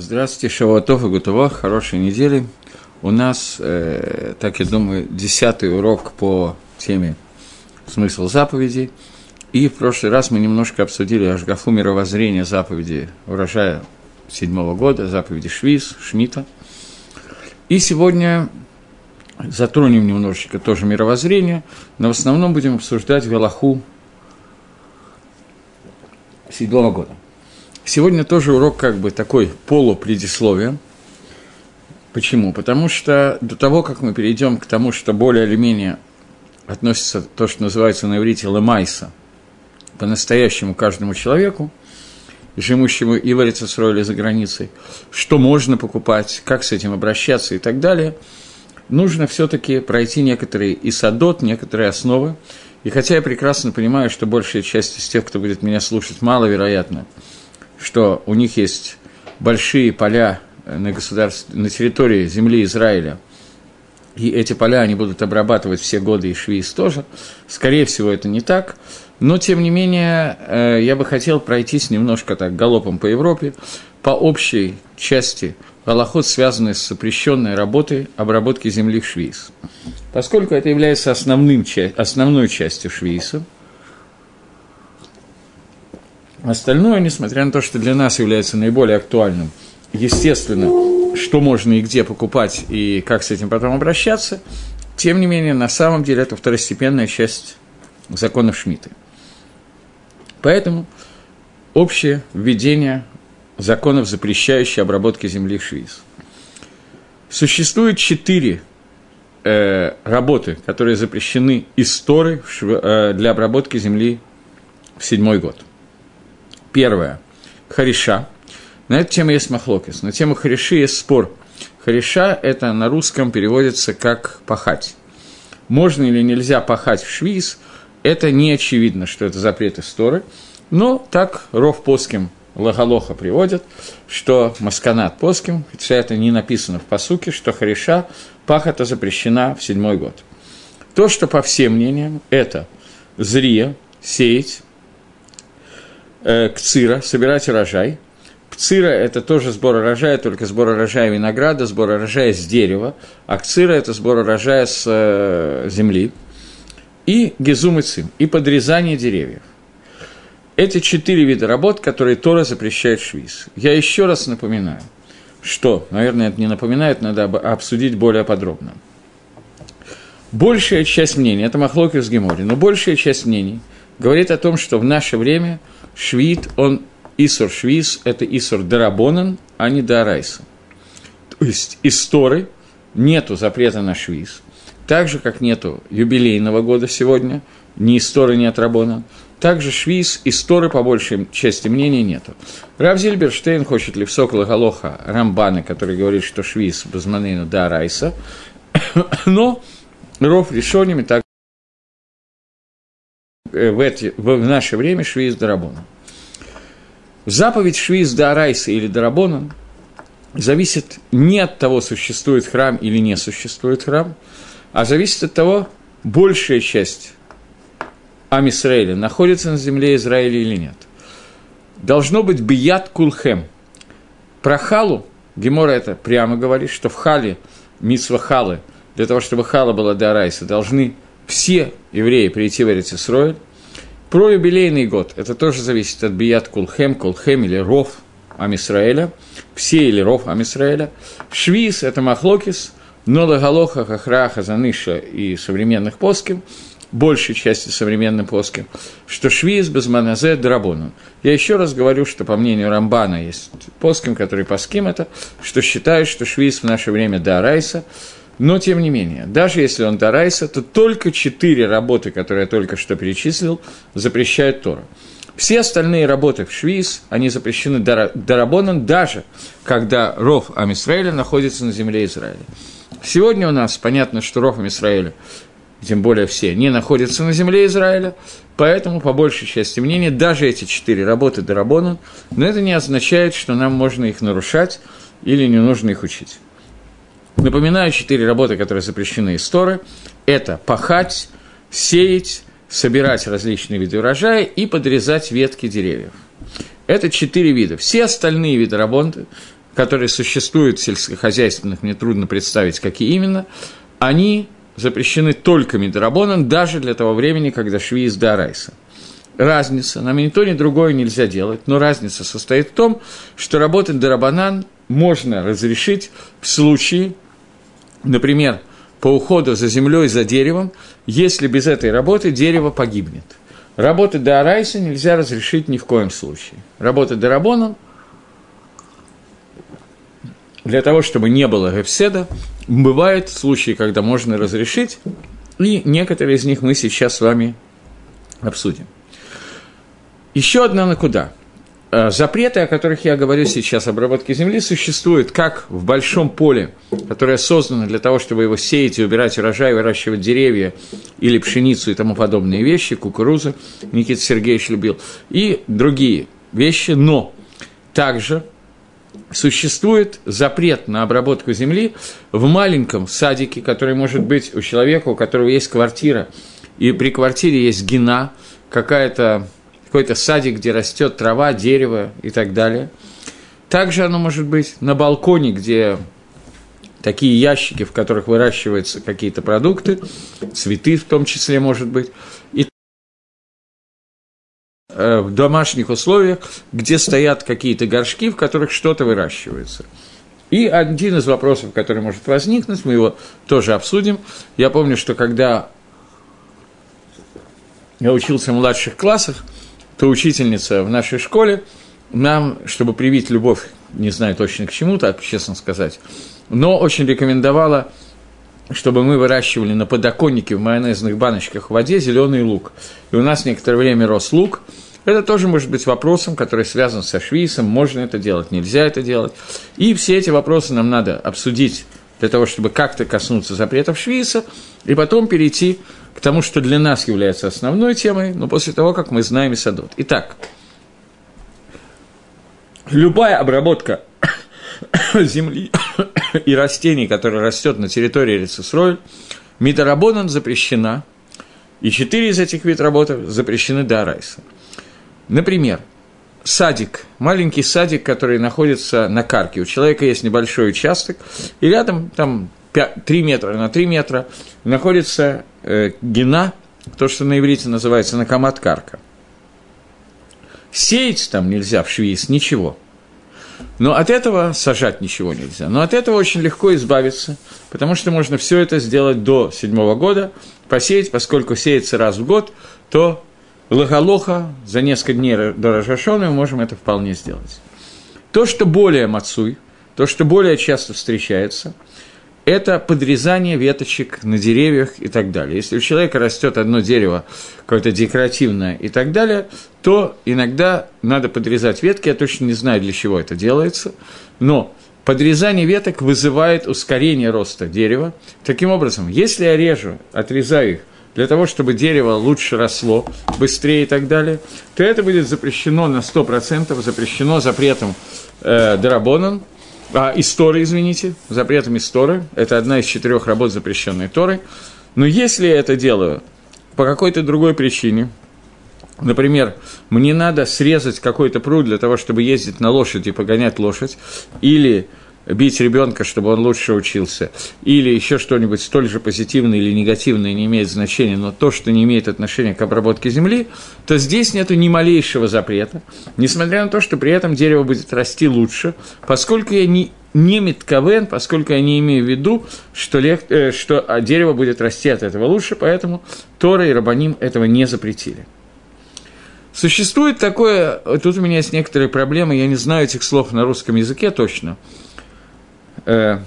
Здравствуйте, Шавуатов и Гутово, хорошей недели. У нас, э, так я думаю, десятый урок по теме «Смысл заповедей». И в прошлый раз мы немножко обсудили Ашгафу мировоззрения заповеди урожая седьмого года, заповеди Швиз, Шмита. И сегодня затронем немножечко тоже мировоззрение, но в основном будем обсуждать Галаху седьмого года. Сегодня тоже урок как бы такой полупредисловие. Почему? Потому что до того, как мы перейдем к тому, что более или менее относится то, что называется на иврите лемайса, по-настоящему каждому человеку, живущему и в Эрицесройле за границей, что можно покупать, как с этим обращаться и так далее, нужно все-таки пройти некоторые исадот, некоторые основы. И хотя я прекрасно понимаю, что большая часть из тех, кто будет меня слушать, маловероятно – что у них есть большие поля на, государств... на территории земли Израиля, и эти поля они будут обрабатывать все годы и швейц тоже. Скорее всего, это не так. Но, тем не менее, э, я бы хотел пройтись немножко так галопом по Европе, по общей части Галахот, связанной с запрещенной работой обработки земли швейц. Поскольку это является основным, основной частью швейца – Остальное, несмотря на то, что для нас является наиболее актуальным, естественно, что можно и где покупать, и как с этим потом обращаться, тем не менее, на самом деле это второстепенная часть законов Шмиты. Поэтому общее введение законов, запрещающих обработки земли в Швиз. Существует четыре э, работы, которые запрещены из Торы э, для обработки земли в седьмой год. Первое. Хариша. На эту тему есть махлокис. На тему хариши есть спор. Хариша – это на русском переводится как «пахать». Можно или нельзя пахать в швиз, это не очевидно, что это запрет истории, но так Ров Поским Лагалоха приводит, что Масканат Поским, хотя это не написано в посуке, что Хариша пахота запрещена в седьмой год. То, что по всем мнениям, это зрия, сеять, э, кцира, собирать урожай. Пцира – это тоже сбор урожая, только сбор урожая винограда, сбор урожая с дерева, а кцира – это сбор урожая с э, земли. И гизум и цим, и подрезание деревьев. Эти четыре вида работ, которые Тора запрещает швиз. Я еще раз напоминаю, что, наверное, это не напоминает, надо обсудить более подробно. Большая часть мнений, это Махлокис Гемори, но большая часть мнений говорит о том, что в наше время – Швид, он Исур Швиз, это Исур Дарабонан, а не Дарайса. То есть из Торы нету запрета на Швиз, так же, как нету юбилейного года сегодня, ни из Торы, ни от Рабона, также Швиз из Торы, по большей части мнений, нету. Рав Зильберштейн хочет ли в Сокола Галоха Рамбана, который говорит, что Швиз Базманейну да Райса, но Ров решениями так в, эти, в наше время Швиз Дарабона. Заповедь Швиз Дарайса или Дарабона зависит не от того, существует храм или не существует храм, а зависит от того, большая часть Амисраэля находится на земле Израиля или нет. Должно быть бият кулхем. Про халу, Гемора это прямо говорит, что в хале, митсва халы, для того, чтобы хала была дарайса, должны все евреи прийти в Эрицисроэль. Про юбилейный год, это тоже зависит от бият кулхем, кулхем или ров Амисраэля, все или ров Амисраэля. Швиз – это махлокис, но лагалоха, хахра, хазаныша и современных поским, большей части современным плоским, что швиз без маназе драбону. Я еще раз говорю, что по мнению Рамбана есть поским, который паским это, что считают, что швиз в наше время да райса, но, тем не менее, даже если он Тарайса, то только четыре работы, которые я только что перечислил, запрещает Тора. Все остальные работы в Швиз, они запрещены Дарабоном, даже когда Ров Амисраэля находится на земле Израиля. Сегодня у нас понятно, что Ров Амисраэля, тем более все, не находятся на земле Израиля, поэтому, по большей части мнения, даже эти четыре работы Дарабона, но это не означает, что нам можно их нарушать или не нужно их учить. Напоминаю, четыре работы, которые запрещены из Торы. Это пахать, сеять, собирать различные виды урожая и подрезать ветки деревьев. Это четыре вида. Все остальные виды работы, которые существуют в сельскохозяйственных, мне трудно представить, какие именно, они запрещены только Мидрабоном даже для того времени, когда шви из Дарайса. Разница, нам ни то, ни другое нельзя делать, но разница состоит в том, что работать Дарабанан можно разрешить в случае, например, по уходу за землей, за деревом, если без этой работы дерево погибнет. Работать до Арайса нельзя разрешить ни в коем случае. Работать до Рабоном для того, чтобы не было гефседа, бывают случаи, когда можно разрешить, и некоторые из них мы сейчас с вами обсудим. Еще одна на куда? Э, запреты, о которых я говорю сейчас, обработки земли, существуют как в большом поле, которое создано для того, чтобы его сеять и убирать урожай, выращивать деревья или пшеницу и тому подобные вещи, кукуруза, Никита Сергеевич любил, и другие вещи, но также существует запрет на обработку земли в маленьком садике, который может быть у человека, у которого есть квартира, и при квартире есть гена, какая-то какой-то садик, где растет трава, дерево и так далее. Также оно может быть на балконе, где такие ящики, в которых выращиваются какие-то продукты, цветы в том числе, может быть. И э, в домашних условиях, где стоят какие-то горшки, в которых что-то выращивается. И один из вопросов, который может возникнуть, мы его тоже обсудим. Я помню, что когда я учился в младших классах, то учительница в нашей школе нам, чтобы привить любовь, не знаю точно к чему, так честно сказать, но очень рекомендовала, чтобы мы выращивали на подоконнике в майонезных баночках в воде зеленый лук. И у нас некоторое время рос лук. Это тоже может быть вопросом, который связан со швейцем, можно это делать, нельзя это делать. И все эти вопросы нам надо обсудить для того, чтобы как-то коснуться запретов швейца, и потом перейти к тому, что для нас является основной темой, но после того, как мы знаем Исадот. Итак, любая обработка земли и растений, которые растет на территории Рецесроль, Митарабонан запрещена, и четыре из этих вид работы запрещены до Арайса. Например, садик, маленький садик, который находится на карке. У человека есть небольшой участок, и рядом там 5, 3 метра на 3 метра находится э, гена, то, что на иврите называется накамат карка. Сеять там нельзя в швейц ничего. Но от этого сажать ничего нельзя. Но от этого очень легко избавиться, потому что можно все это сделать до седьмого года, посеять, поскольку сеется раз в год, то лохолоха за несколько дней до Рожашона мы можем это вполне сделать. То, что более мацуй, то, что более часто встречается – это подрезание веточек на деревьях и так далее. Если у человека растет одно дерево, какое-то декоративное и так далее, то иногда надо подрезать ветки. Я точно не знаю, для чего это делается, но подрезание веток вызывает ускорение роста дерева. Таким образом, если я режу, отрезаю их для того, чтобы дерево лучше росло, быстрее и так далее, то это будет запрещено на 100%, запрещено запретом э, Дарабоном, а, из извините, запретом из. Это одна из четырех работ, запрещенной Торой. Но если я это делаю по какой-то другой причине, например, мне надо срезать какой-то пруд для того, чтобы ездить на лошади и погонять лошадь, или бить ребенка, чтобы он лучше учился, или еще что-нибудь столь же позитивное или негативное не имеет значения, но то, что не имеет отношения к обработке земли, то здесь нет ни малейшего запрета, несмотря на то, что при этом дерево будет расти лучше, поскольку я не не метковен, поскольку я не имею в виду, что, лег, э, что дерево будет расти от этого лучше, поэтому Тора и Рабаним этого не запретили. Существует такое, тут у меня есть некоторые проблемы, я не знаю этих слов на русском языке точно – э,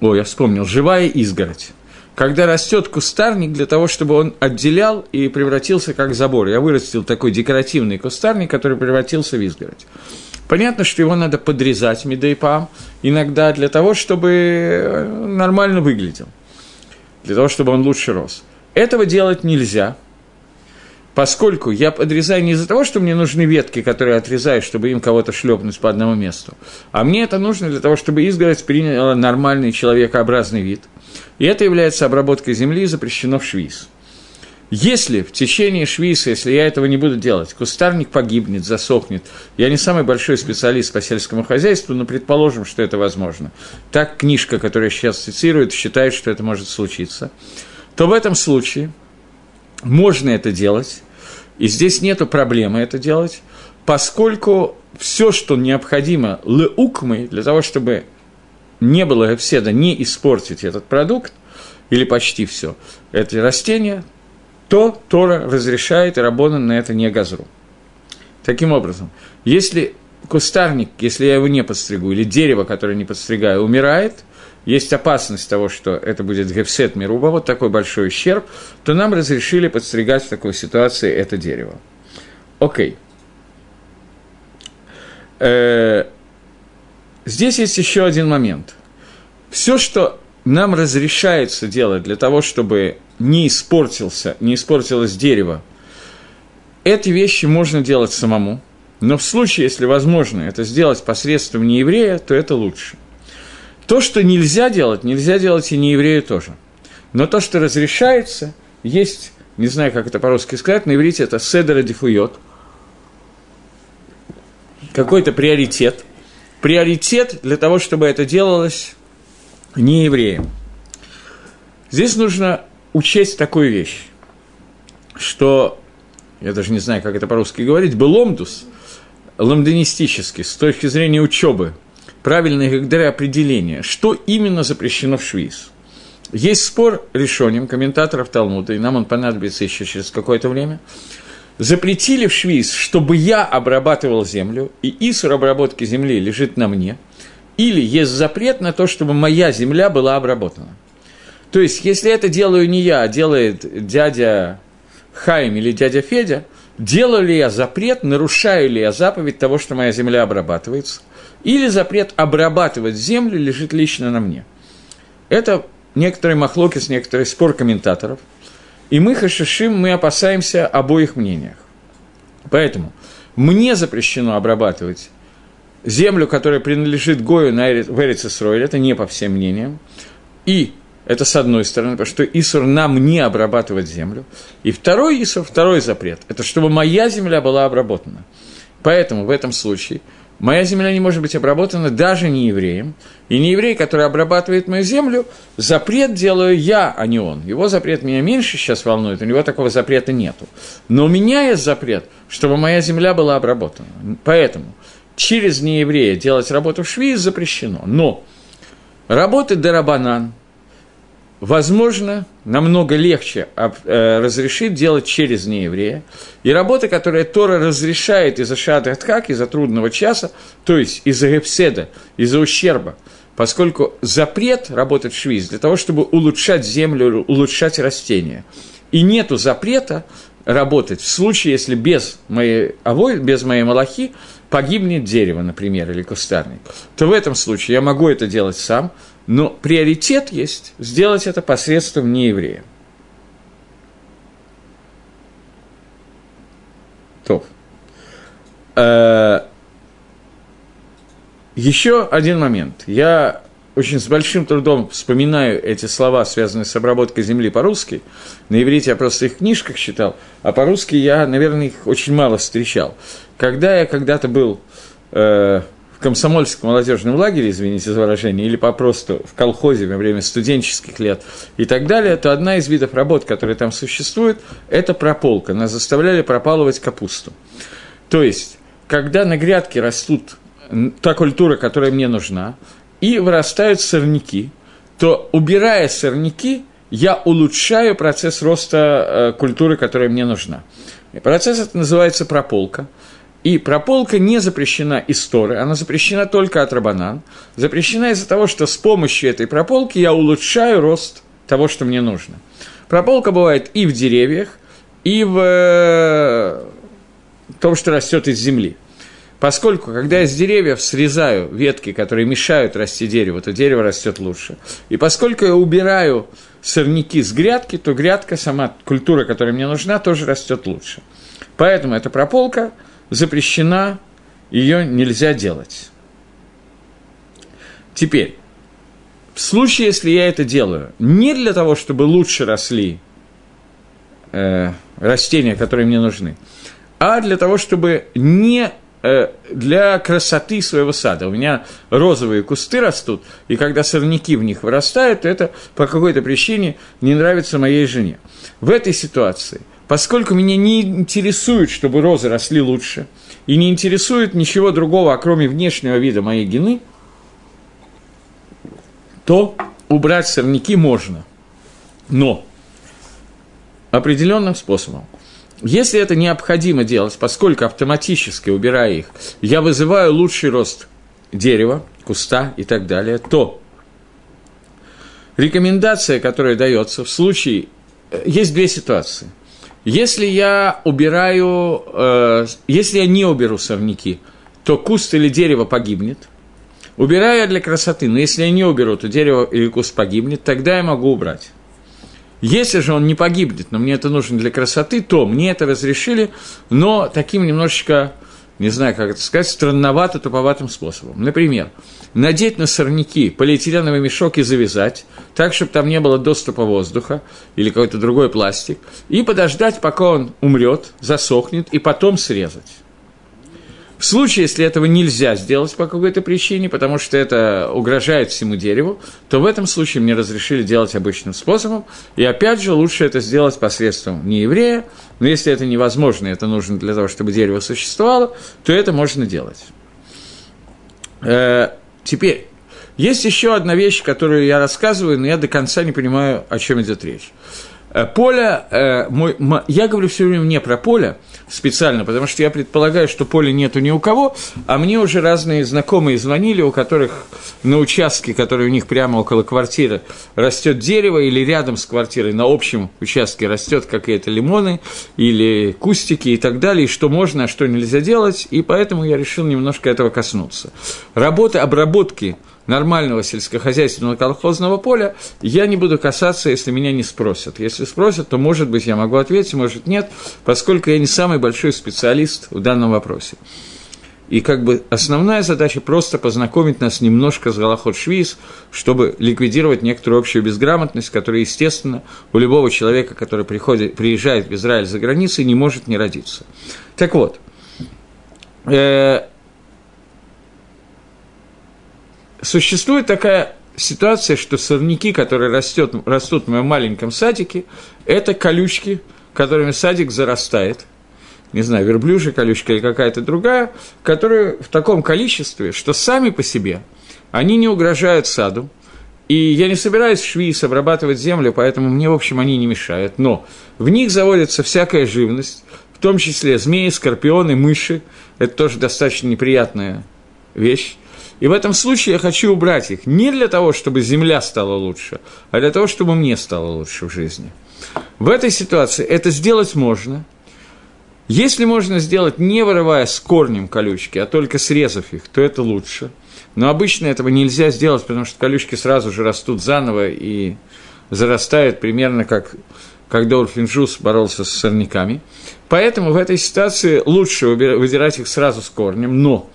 о, я вспомнил, живая изгородь. Когда растет кустарник для того, чтобы он отделял и превратился как забор. Я вырастил такой декоративный кустарник, который превратился в изгородь. Понятно, что его надо подрезать медейпам иногда для того, чтобы нормально выглядел, для того, чтобы он лучше рос. Этого делать нельзя – поскольку я подрезаю не из-за того, что мне нужны ветки, которые отрезаю, чтобы им кого-то шлепнуть по одному месту, а мне это нужно для того, чтобы изгородь приняла нормальный человекообразный вид. И это является обработкой земли, запрещено в Швиз. Если в течение швиса, если я этого не буду делать, кустарник погибнет, засохнет, я не самый большой специалист по сельскому хозяйству, но предположим, что это возможно. Так книжка, которая сейчас цитирует, считает, что это может случиться, то в этом случае можно это делать, и здесь нет проблемы это делать, поскольку все, что необходимо леукмы, для того, чтобы не было эпседа, не испортить этот продукт, или почти все, эти растения, то Тора разрешает, и Рабонан на это не газру. Таким образом, если кустарник, если я его не подстригу, или дерево, которое не подстригаю, умирает, есть опасность того, что это будет гефсет мируба, вот такой большой ущерб, то нам разрешили подстригать в такой ситуации это дерево. Окей. Э, здесь есть еще один момент. Все, что нам разрешается делать для того, чтобы не испортился, не испортилось дерево, эти вещи можно делать самому, но в случае, если возможно это сделать посредством нееврея, то это лучше. То, что нельзя делать, нельзя делать и нееврею тоже. Но то, что разрешается, есть, не знаю, как это по-русски сказать, на иврите это седера дифуйот, какой-то приоритет. Приоритет для того, чтобы это делалось не евреем. Здесь нужно учесть такую вещь, что, я даже не знаю, как это по-русски говорить, был ломдус, ламдонистический, с точки зрения учебы, правильное благодаря определение, что именно запрещено в Швейц. Есть спор решением комментаторов Талмуда, и нам он понадобится еще через какое-то время. Запретили в Швейц, чтобы я обрабатывал землю, и исур обработки земли лежит на мне, или есть запрет на то, чтобы моя земля была обработана. То есть, если это делаю не я, а делает дядя Хайм или дядя Федя, делаю ли я запрет, нарушаю ли я заповедь того, что моя земля обрабатывается, или запрет обрабатывать землю лежит лично на мне. Это некоторые махлокис, некоторый спор комментаторов. И мы, хашишим, мы опасаемся обоих мнениях. Поэтому мне запрещено обрабатывать землю, которая принадлежит Гою на Эри, в это не по всем мнениям. И это с одной стороны, потому что Исур нам не обрабатывать землю. И второй Исур, второй запрет, это чтобы моя земля была обработана. Поэтому в этом случае моя земля не может быть обработана даже не евреем. И не еврей, который обрабатывает мою землю, запрет делаю я, а не он. Его запрет меня меньше сейчас волнует, у него такого запрета нету. Но у меня есть запрет, чтобы моя земля была обработана. Поэтому через нееврея делать работу в швее запрещено. Но работы Дарабанан, возможно, намного легче э, разрешить делать через нееврея. И работа, которая Тора разрешает из-за шадатхак, из-за трудного часа, то есть из-за гепседа, из-за ущерба, поскольку запрет работать в швиз для того, чтобы улучшать землю, улучшать растения. И нету запрета работать в случае, если без моей авой, без моей малахи погибнет дерево, например, или кустарник, то в этом случае я могу это делать сам – но приоритет есть сделать это посредством нееврея. То. Э, еще один момент. Я очень с большим трудом вспоминаю эти слова, связанные с обработкой земли по-русски. На иврите я просто их в книжках читал, а по-русски я, наверное, их очень мало встречал. Когда я когда-то был э, комсомольском молодежном лагере, извините за выражение, или попросту в колхозе во время студенческих лет и так далее, то одна из видов работ, которые там существует, это прополка. Нас заставляли пропалывать капусту. То есть, когда на грядке растут та культура, которая мне нужна, и вырастают сорняки, то, убирая сорняки, я улучшаю процесс роста э, культуры, которая мне нужна. Процесс это называется прополка – и прополка не запрещена из Торы, она запрещена только от Рабанан. Запрещена из-за того, что с помощью этой прополки я улучшаю рост того, что мне нужно. Прополка бывает и в деревьях, и в э, том, что растет из земли. Поскольку, когда я с деревьев срезаю ветки, которые мешают расти дереву, то дерево растет лучше. И поскольку я убираю сорняки с грядки, то грядка, сама культура, которая мне нужна, тоже растет лучше. Поэтому эта прополка – запрещена, ее нельзя делать. Теперь, в случае, если я это делаю не для того, чтобы лучше росли э, растения, которые мне нужны, а для того, чтобы не э, для красоты своего сада. У меня розовые кусты растут, и когда сорняки в них вырастают, то это по какой-то причине не нравится моей жене. В этой ситуации, поскольку меня не интересует, чтобы розы росли лучше, и не интересует ничего другого, кроме внешнего вида моей гены, то убрать сорняки можно. Но определенным способом. Если это необходимо делать, поскольку автоматически, убирая их, я вызываю лучший рост дерева, куста и так далее, то рекомендация, которая дается в случае... Э, есть две ситуации. Если я убираю... Э, если я не уберу сорняки, то куст или дерево погибнет. Убираю я для красоты, но если я не уберу, то дерево или куст погибнет, тогда я могу убрать. Если же он не погибнет, но мне это нужно для красоты, то мне это разрешили, но таким немножечко, не знаю, как это сказать, странновато, туповатым способом. Например, надеть на сорняки полиэтиленовый мешок и завязать, так, чтобы там не было доступа воздуха или какой-то другой пластик, и подождать, пока он умрет, засохнет, и потом срезать. В случае, если этого нельзя сделать по какой-то причине, потому что это угрожает всему дереву, то в этом случае мне разрешили делать обычным способом. И опять же, лучше это сделать посредством не еврея, но если это невозможно, это нужно для того, чтобы дерево существовало, то это можно делать. Э, теперь, есть еще одна вещь, которую я рассказываю, но я до конца не понимаю, о чем идет речь. Э, поле, э, мой, я говорю все время не про поле специально, потому что я предполагаю, что поля нету ни у кого, а мне уже разные знакомые звонили, у которых на участке, который у них прямо около квартиры, растет дерево, или рядом с квартирой на общем участке растет какие-то лимоны или кустики и так далее, и что можно, а что нельзя делать, и поэтому я решил немножко этого коснуться. Работа обработки – нормального сельскохозяйственного колхозного поля, я не буду касаться, если меня не спросят. Если спросят, то, может быть, я могу ответить, может, нет, поскольку я не самый большой специалист в данном вопросе. И как бы основная задача просто познакомить нас немножко с Галахот Швиз, чтобы ликвидировать некоторую общую безграмотность, которая, естественно, у любого человека, который приходит, приезжает в Израиль за границей, не может не родиться. Так вот, э, существует такая ситуация, что сорняки, которые растет, растут в моем маленьком садике, это колючки, которыми садик зарастает. Не знаю, верблюжья колючка или какая-то другая, которые в таком количестве, что сами по себе они не угрожают саду. И я не собираюсь в швейц обрабатывать землю, поэтому мне, в общем, они не мешают. Но в них заводится всякая живность, в том числе змеи, скорпионы, мыши. Это тоже достаточно неприятная вещь. И в этом случае я хочу убрать их не для того, чтобы земля стала лучше, а для того, чтобы мне стало лучше в жизни. В этой ситуации это сделать можно. Если можно сделать, не вырывая с корнем колючки, а только срезав их, то это лучше. Но обычно этого нельзя сделать, потому что колючки сразу же растут заново и зарастают примерно как когда Урфинджус боролся с сорняками. Поэтому в этой ситуации лучше выдирать их сразу с корнем, но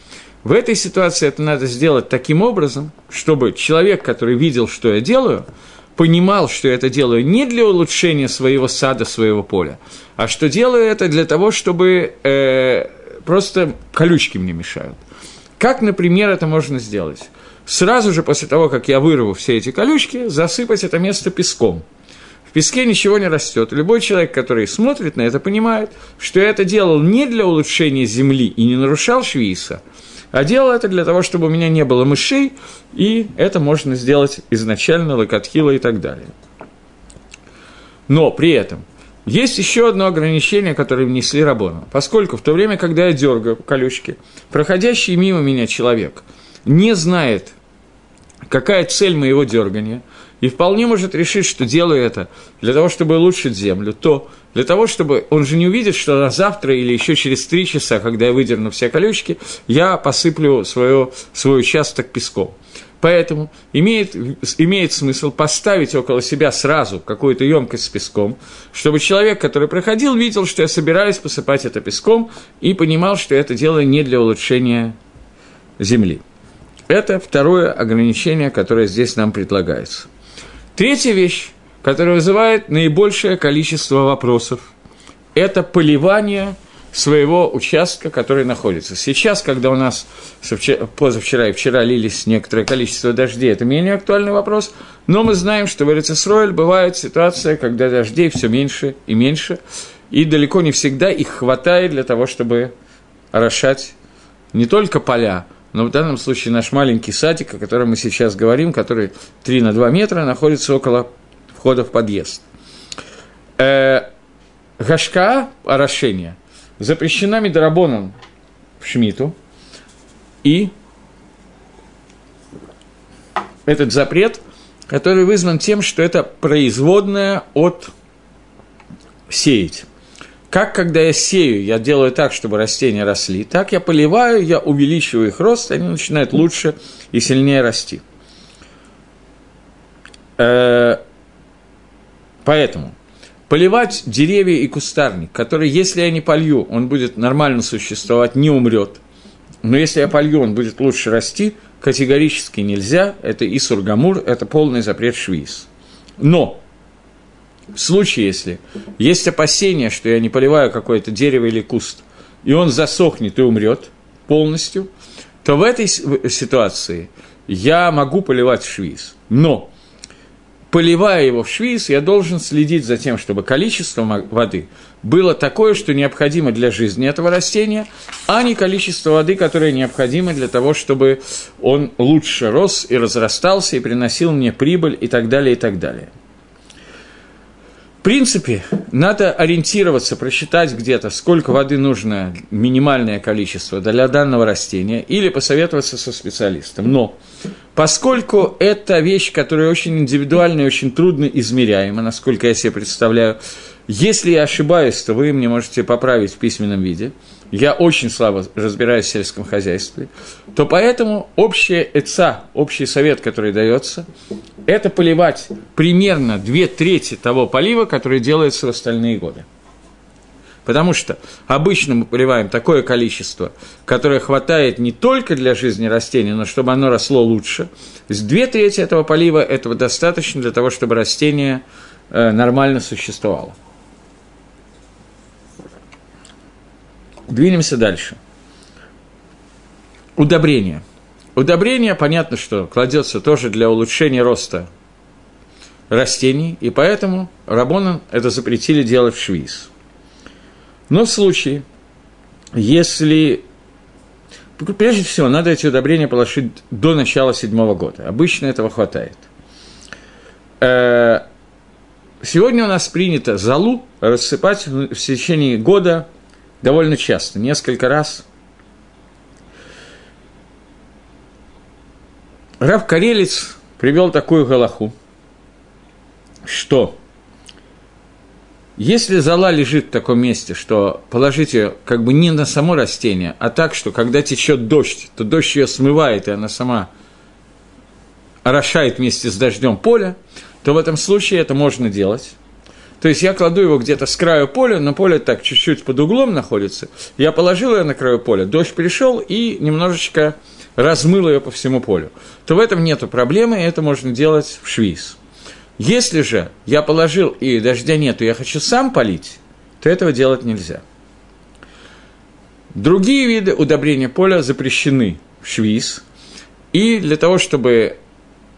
в этой ситуации это надо сделать таким образом, чтобы человек, который видел, что я делаю, понимал, что я это делаю не для улучшения своего сада, своего поля, а что делаю это для того, чтобы э, просто колючки мне мешают. Как, например, это можно сделать? Сразу же после того, как я вырву все эти колючки, засыпать это место песком. В песке ничего не растет. Любой человек, который смотрит на это, понимает, что я это делал не для улучшения земли и не нарушал швейса, а делал это для того, чтобы у меня не было мышей, и это можно сделать изначально, лакатхила и так далее. Но при этом есть еще одно ограничение, которое внесли Рабона. Поскольку в то время, когда я дергаю колючки, проходящий мимо меня человек не знает, какая цель моего дергания, и вполне может решить, что делаю это для того, чтобы улучшить землю, то для того, чтобы он же не увидит, что на завтра или еще через три часа, когда я выдерну все колючки, я посыплю свое, свой участок песком. Поэтому имеет, имеет смысл поставить около себя сразу какую-то емкость с песком, чтобы человек, который проходил, видел, что я собираюсь посыпать это песком, и понимал, что это делаю не для улучшения земли. Это второе ограничение, которое здесь нам предлагается. Третья вещь, которая вызывает наибольшее количество вопросов. Это поливание своего участка, который находится. Сейчас, когда у нас позавчера и вчера лились некоторое количество дождей, это менее актуальный вопрос, но мы знаем, что в Эрицесройль бывает ситуация, когда дождей все меньше и меньше, и далеко не всегда их хватает для того, чтобы орошать не только поля, но в данном случае наш маленький садик, о котором мы сейчас говорим, который 3 на 2 метра, находится около входа в подъезд. Э, гашка, орошение, запрещена Медорабоном в Шмиту, и этот запрет, который вызван тем, что это производное от сеять. Как когда я сею, я делаю так, чтобы растения росли, так я поливаю, я увеличиваю их рост, они начинают лучше и сильнее расти. Э, поэтому поливать деревья и кустарник, который, если я не полью, он будет нормально существовать, не умрет. Но если я полью, он будет лучше расти, категорически нельзя, это и сургамур, это полный запрет швиз. Но в случае, если есть опасение, что я не поливаю какое-то дерево или куст, и он засохнет и умрет полностью, то в этой ситуации я могу поливать в швиз. Но, поливая его в швиз, я должен следить за тем, чтобы количество воды было такое, что необходимо для жизни этого растения, а не количество воды, которое необходимо для того, чтобы он лучше рос и разрастался, и приносил мне прибыль, и так далее, и так далее принципе, надо ориентироваться, просчитать где-то, сколько воды нужно, минимальное количество для данного растения, или посоветоваться со специалистом. Но поскольку это вещь, которая очень индивидуальна и очень трудно измеряема, насколько я себе представляю, если я ошибаюсь, то вы мне можете поправить в письменном виде. Я очень слабо разбираюсь в сельском хозяйстве. То поэтому общая ЭЦА, общий совет, который дается, это поливать примерно две трети того полива, который делается в остальные годы. Потому что обычно мы поливаем такое количество, которое хватает не только для жизни растения, но чтобы оно росло лучше. С две трети этого полива этого достаточно для того, чтобы растение э, нормально существовало. Двинемся дальше. Удобрение. Удобрение, понятно, что кладется тоже для улучшения роста растений, и поэтому Рабонан это запретили делать в швиз. Но в случае, если... Прежде всего, надо эти удобрения положить до начала седьмого года. Обычно этого хватает. Э, сегодня у нас принято залу рассыпать в течение года довольно часто, несколько раз. Рав Карелец привел такую галаху, что если зола лежит в таком месте, что положить ее как бы не на само растение, а так, что когда течет дождь, то дождь ее смывает, и она сама орошает вместе с дождем поле, то в этом случае это можно делать. То есть я кладу его где-то с краю поля, но поле так чуть-чуть под углом находится. Я положил ее на краю поля, дождь пришел и немножечко размыл ее по всему полю. То в этом нет проблемы, и это можно делать в швиз. Если же я положил и дождя нету, я хочу сам полить, то этого делать нельзя. Другие виды удобрения поля запрещены в швиз, и для того, чтобы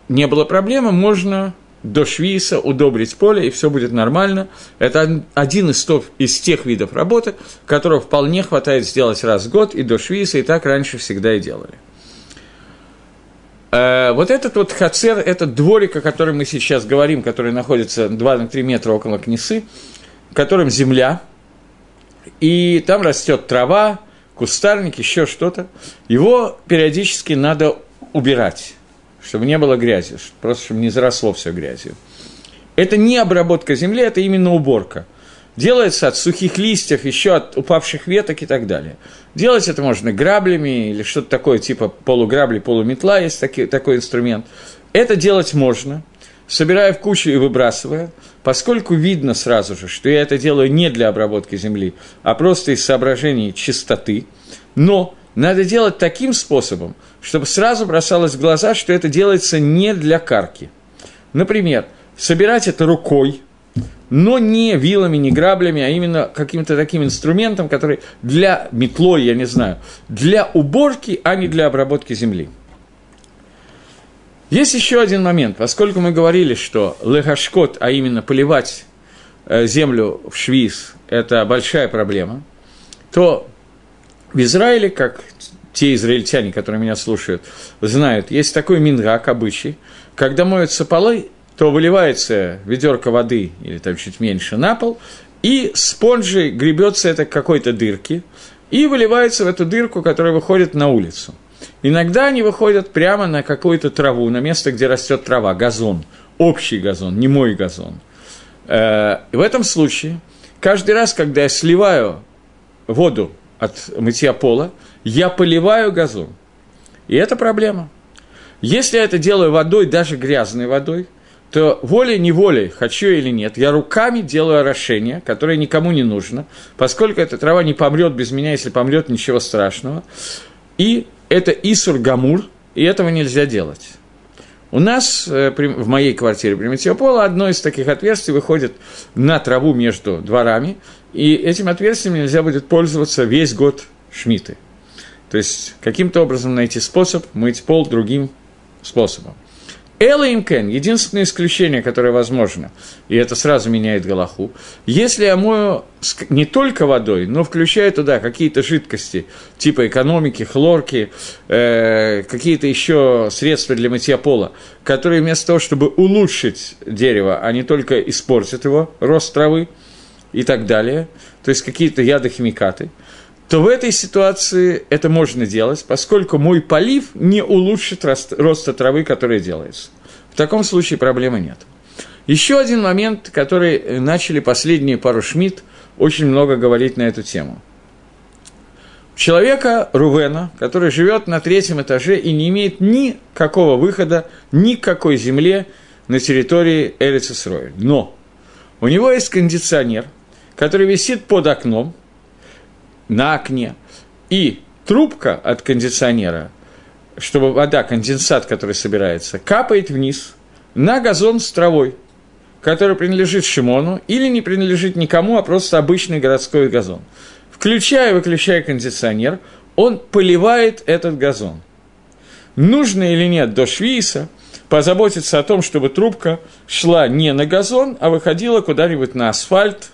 не было проблемы, можно до швиса, удобрить поле, и все будет нормально. Это один из, топ, из тех видов работы, которого вполне хватает сделать раз в год, и до швиса, и так раньше всегда и делали. Э, вот этот вот хацер, этот дворик, о котором мы сейчас говорим, который находится 2-3 метра около Кнесы, в котором земля, и там растет трава, кустарник, еще что-то, его периодически надо убирать чтобы не было грязи, просто чтобы не заросло все грязью. Это не обработка земли, это именно уборка. Делается от сухих листьев, еще от упавших веток и так далее. Делать это можно граблями или что-то такое, типа полуграбли, полуметла, есть таки, такой инструмент. Это делать можно, собирая в кучу и выбрасывая, поскольку видно сразу же, что я это делаю не для обработки земли, а просто из соображений чистоты, но надо делать таким способом, чтобы сразу бросалось в глаза, что это делается не для карки. Например, собирать это рукой, но не вилами, не граблями, а именно каким-то таким инструментом, который для метлой, я не знаю, для уборки, а не для обработки земли. Есть еще один момент. Поскольку мы говорили, что лехашкот, а именно поливать э, землю в швиз, это большая проблема, то в Израиле, как те израильтяне, которые меня слушают, знают, есть такой мингак, обычай, когда моются полы, то выливается ведерко воды, или там чуть меньше, на пол, и спонжей гребется это к какой-то дырке, и выливается в эту дырку, которая выходит на улицу. Иногда они выходят прямо на какую-то траву, на место, где растет трава, газон, общий газон, не мой газон. Э, в этом случае, каждый раз, когда я сливаю воду от мытья пола, я поливаю газон. И это проблема. Если я это делаю водой, даже грязной водой, то волей-неволей, хочу или нет, я руками делаю орошение, которое никому не нужно, поскольку эта трава не помрет без меня, если помрет, ничего страшного. И это Исур Гамур, и этого нельзя делать. У нас э, в моей квартире примитива пола одно из таких отверстий выходит на траву между дворами, и этим отверстием нельзя будет пользоваться весь год шмиты. То есть каким-то образом найти способ мыть пол другим способом. Элла Имкен – единственное исключение, которое возможно, и это сразу меняет Галаху, если я мою не только водой, но включая туда какие-то жидкости, типа экономики, хлорки, э, какие-то еще средства для мытья пола, которые вместо того, чтобы улучшить дерево, а не только испортят его, рост травы и так далее, то есть какие-то ядохимикаты – то в этой ситуации это можно делать, поскольку мой полив не улучшит рост, роста травы, которая делается. В таком случае проблемы нет. Еще один момент, который начали последние пару Шмидт очень много говорить на эту тему. Человека Рувена, который живет на третьем этаже и не имеет никакого выхода, ни к какой земле на территории Эрицесроя. Но у него есть кондиционер, который висит под окном – на окне, и трубка от кондиционера, чтобы вода, конденсат, который собирается, капает вниз на газон с травой, который принадлежит Шимону или не принадлежит никому, а просто обычный городской газон. Включая и выключая кондиционер, он поливает этот газон. Нужно или нет до швейса позаботиться о том, чтобы трубка шла не на газон, а выходила куда-нибудь на асфальт,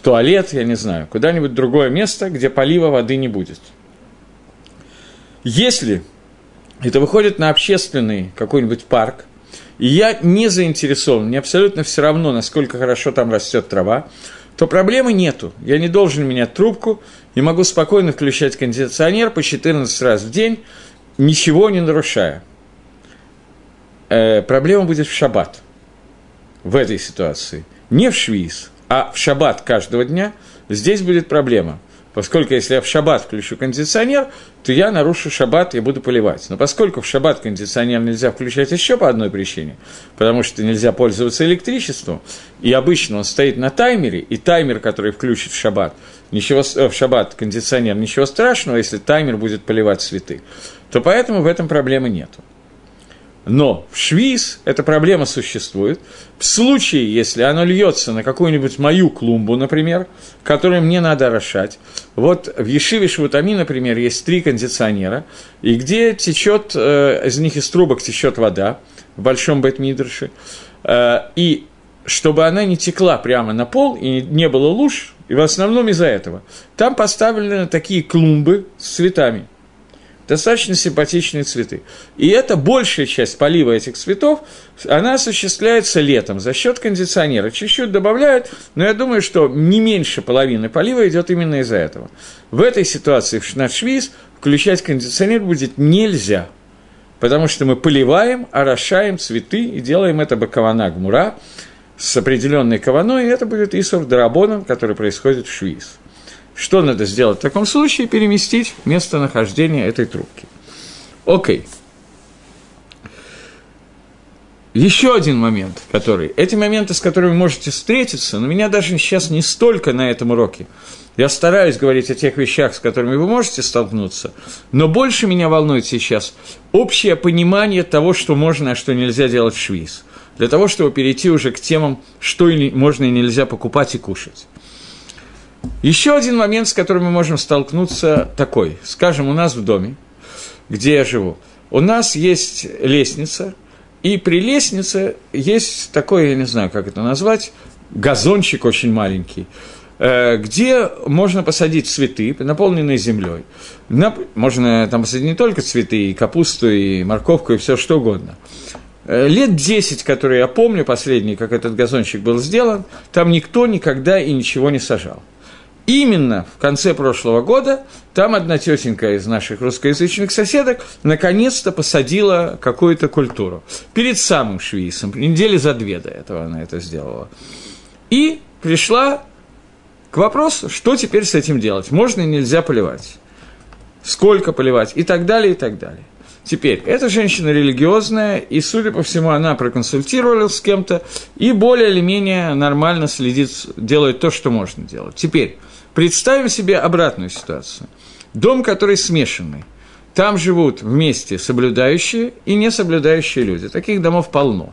туалет, я не знаю, куда-нибудь другое место, где полива воды не будет. Если это выходит на общественный какой-нибудь парк, и я не заинтересован, мне абсолютно все равно, насколько хорошо там растет трава, то проблемы нету. Я не должен менять трубку и могу спокойно включать кондиционер по 14 раз в день, ничего не нарушая. Э, проблема будет в шаббат в этой ситуации, не в швиз а в шаббат каждого дня, здесь будет проблема. Поскольку если я в шаббат включу кондиционер, то я нарушу шаббат, я буду поливать. Но поскольку в шаббат кондиционер нельзя включать еще по одной причине, потому что нельзя пользоваться электричеством, и обычно он стоит на таймере, и таймер, который включит в шаббат, ничего, э, в шаббат кондиционер, ничего страшного, если таймер будет поливать цветы, то поэтому в этом проблемы нету. Но в швиз эта проблема существует. В случае, если оно льется на какую-нибудь мою клумбу, например, которую мне надо орошать. Вот в Ешиве Швутами, например, есть три кондиционера, и где течет, э, из них из трубок течет вода в большом бетмидрше, э, и чтобы она не текла прямо на пол и не было луж, и в основном из-за этого. Там поставлены такие клумбы с цветами – достаточно симпатичные цветы. И это большая часть полива этих цветов, она осуществляется летом за счет кондиционера. Чуть-чуть добавляют, но я думаю, что не меньше половины полива идет именно из-за этого. В этой ситуации на швиз включать кондиционер будет нельзя, потому что мы поливаем, орошаем цветы и делаем это бакавана гмура с определенной каваной, и это будет Исур Дарабоном, который происходит в швиз. Что надо сделать в таком случае? Переместить местонахождение этой трубки. Окей. еще один момент, который... Эти моменты, с которыми вы можете встретиться, но меня даже сейчас не столько на этом уроке. Я стараюсь говорить о тех вещах, с которыми вы можете столкнуться, но больше меня волнует сейчас общее понимание того, что можно, а что нельзя делать в швиз. Для того, чтобы перейти уже к темам, что можно и нельзя покупать и кушать. Еще один момент, с которым мы можем столкнуться, такой. Скажем, у нас в доме, где я живу, у нас есть лестница – и при лестнице есть такой, я не знаю, как это назвать, газончик очень маленький, э, где можно посадить цветы, наполненные землей. Можно там посадить не только цветы, и капусту, и морковку, и все что угодно. Э, лет 10, которые я помню, последний, как этот газончик был сделан, там никто никогда и ничего не сажал. Именно в конце прошлого года там одна тетенька из наших русскоязычных соседок наконец-то посадила какую-то культуру. Перед самым швейцем, недели за две до этого она это сделала. И пришла к вопросу, что теперь с этим делать. Можно и нельзя поливать. Сколько поливать и так далее, и так далее. Теперь, эта женщина религиозная, и, судя по всему, она проконсультировалась с кем-то, и более или менее нормально следит, делает то, что можно делать. Теперь, Представим себе обратную ситуацию. Дом, который смешанный. Там живут вместе соблюдающие и несоблюдающие люди. Таких домов полно.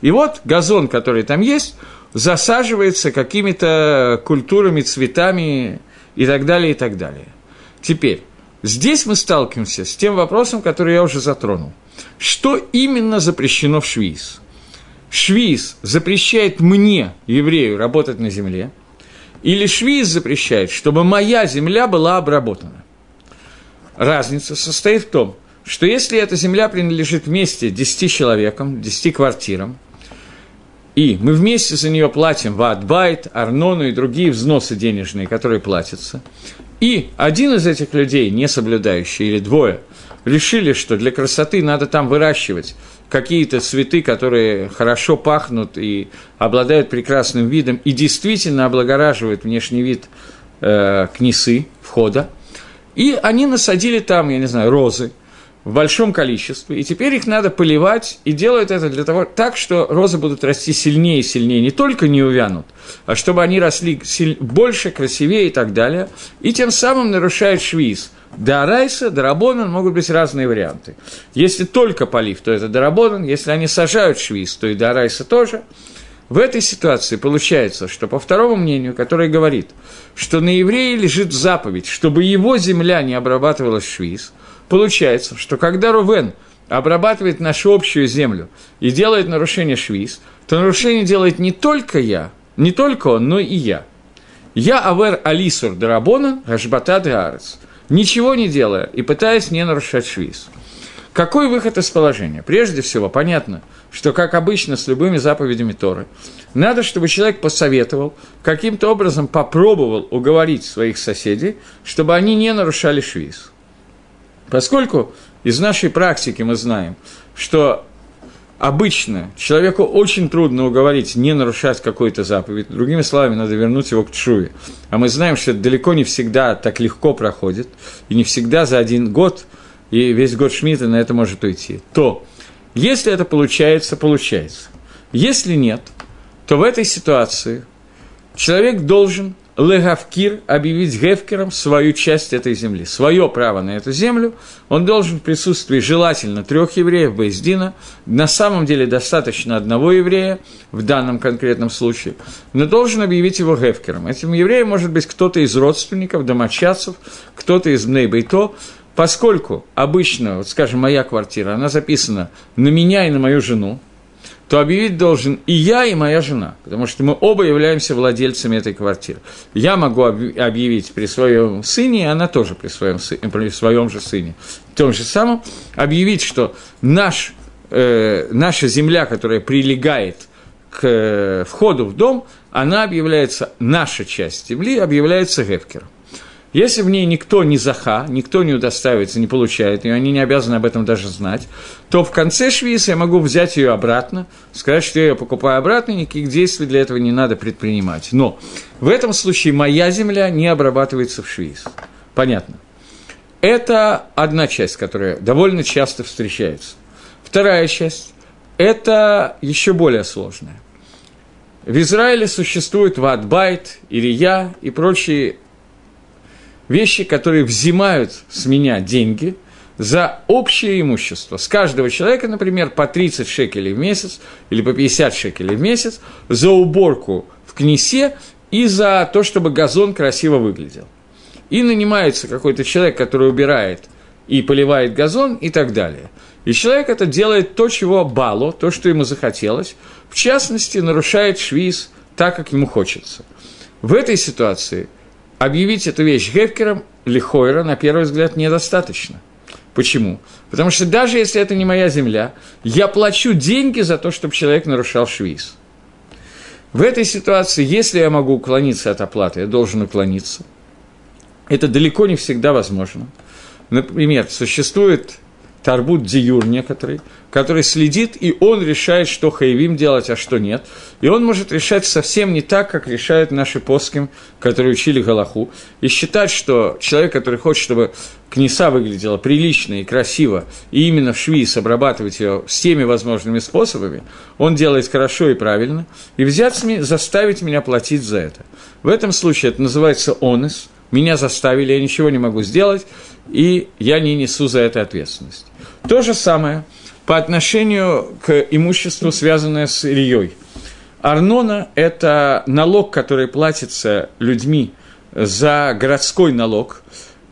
И вот газон, который там есть, засаживается какими-то культурами, цветами и так далее, и так далее. Теперь, здесь мы сталкиваемся с тем вопросом, который я уже затронул. Что именно запрещено в Швиз? Швиз запрещает мне, еврею, работать на земле – или Швиз запрещает, чтобы моя земля была обработана. Разница состоит в том, что если эта земля принадлежит вместе 10 человекам, 10 квартирам, и мы вместе за нее платим ватбайт, арнону и другие взносы денежные, которые платятся, и один из этих людей, не соблюдающий, или двое, решили, что для красоты надо там выращивать какие-то цветы, которые хорошо пахнут и обладают прекрасным видом, и действительно облагораживают внешний вид э, книсы, входа. И они насадили там, я не знаю, розы в большом количестве, и теперь их надо поливать, и делают это для того, так, что розы будут расти сильнее и сильнее, не только не увянут, а чтобы они росли больше, красивее и так далее, и тем самым нарушают швиз – Дарайса, Дарабонан могут быть разные варианты. Если только полив, то это Дарабонан, если они сажают швиз, то и Дарайса тоже. В этой ситуации получается, что по второму мнению, которое говорит, что на евреи лежит заповедь, чтобы его земля не обрабатывалась швиз, получается, что когда Рувен обрабатывает нашу общую землю и делает нарушение швиз, то нарушение делает не только я, не только он, но и я. Я авер алисур дарабона гашбата дарец ничего не делая и пытаясь не нарушать швиз. Какой выход из положения? Прежде всего, понятно, что, как обычно с любыми заповедями Торы, надо, чтобы человек посоветовал, каким-то образом попробовал уговорить своих соседей, чтобы они не нарушали швиз. Поскольку из нашей практики мы знаем, что обычно человеку очень трудно уговорить не нарушать какую-то заповедь. Другими словами, надо вернуть его к чуве. А мы знаем, что это далеко не всегда так легко проходит, и не всегда за один год, и весь год Шмидта на это может уйти. То, если это получается, получается. Если нет, то в этой ситуации человек должен Легавкир объявить Гевкером свою часть этой земли, свое право на эту землю, он должен в присутствии желательно трех евреев, Бейздина, на самом деле достаточно одного еврея, в данном конкретном случае, но должен объявить его Гевкером. Этим евреем может быть кто-то из родственников, домочадцев, кто-то из Бнейбейто, поскольку обычно, вот скажем, моя квартира, она записана на меня и на мою жену, то объявить должен и я, и моя жена, потому что мы оба являемся владельцами этой квартиры. Я могу объявить при своем сыне, и она тоже при своем, при своем же сыне. Том же самом объявить, что наш, э, наша земля, которая прилегает к э, входу в дом, она объявляется, наша часть земли объявляется Гефкером. Если в ней никто не заха, никто не удостаивается, не получает ее, они не обязаны об этом даже знать, то в конце швиса я могу взять ее обратно, сказать, что я ее покупаю обратно, никаких действий для этого не надо предпринимать. Но в этом случае моя земля не обрабатывается в швиз. Понятно. Это одна часть, которая довольно часто встречается. Вторая часть это еще более сложное. В Израиле существует ватбайт, я и прочие вещи, которые взимают с меня деньги за общее имущество. С каждого человека, например, по 30 шекелей в месяц или по 50 шекелей в месяц за уборку в кнесе и за то, чтобы газон красиво выглядел. И нанимается какой-то человек, который убирает и поливает газон и так далее. И человек это делает то, чего бало, то, что ему захотелось, в частности, нарушает швиз так, как ему хочется. В этой ситуации объявить эту вещь Гефкером Лихойра, на первый взгляд, недостаточно. Почему? Потому что даже если это не моя земля, я плачу деньги за то, чтобы человек нарушал швиз. В этой ситуации, если я могу уклониться от оплаты, я должен уклониться. Это далеко не всегда возможно. Например, существует Тарбут Диюр некоторый, который следит, и он решает, что хаевим делать, а что нет. И он может решать совсем не так, как решают наши поским, которые учили Галаху, и считать, что человек, который хочет, чтобы кнеса выглядела прилично и красиво, и именно в швиз обрабатывать ее всеми возможными способами, он делает хорошо и правильно, и взять, заставить меня платить за это. В этом случае это называется онес, меня заставили, я ничего не могу сделать, и я не несу за это ответственность. То же самое по отношению к имуществу, связанное с Ильей. Арнона – это налог, который платится людьми за городской налог,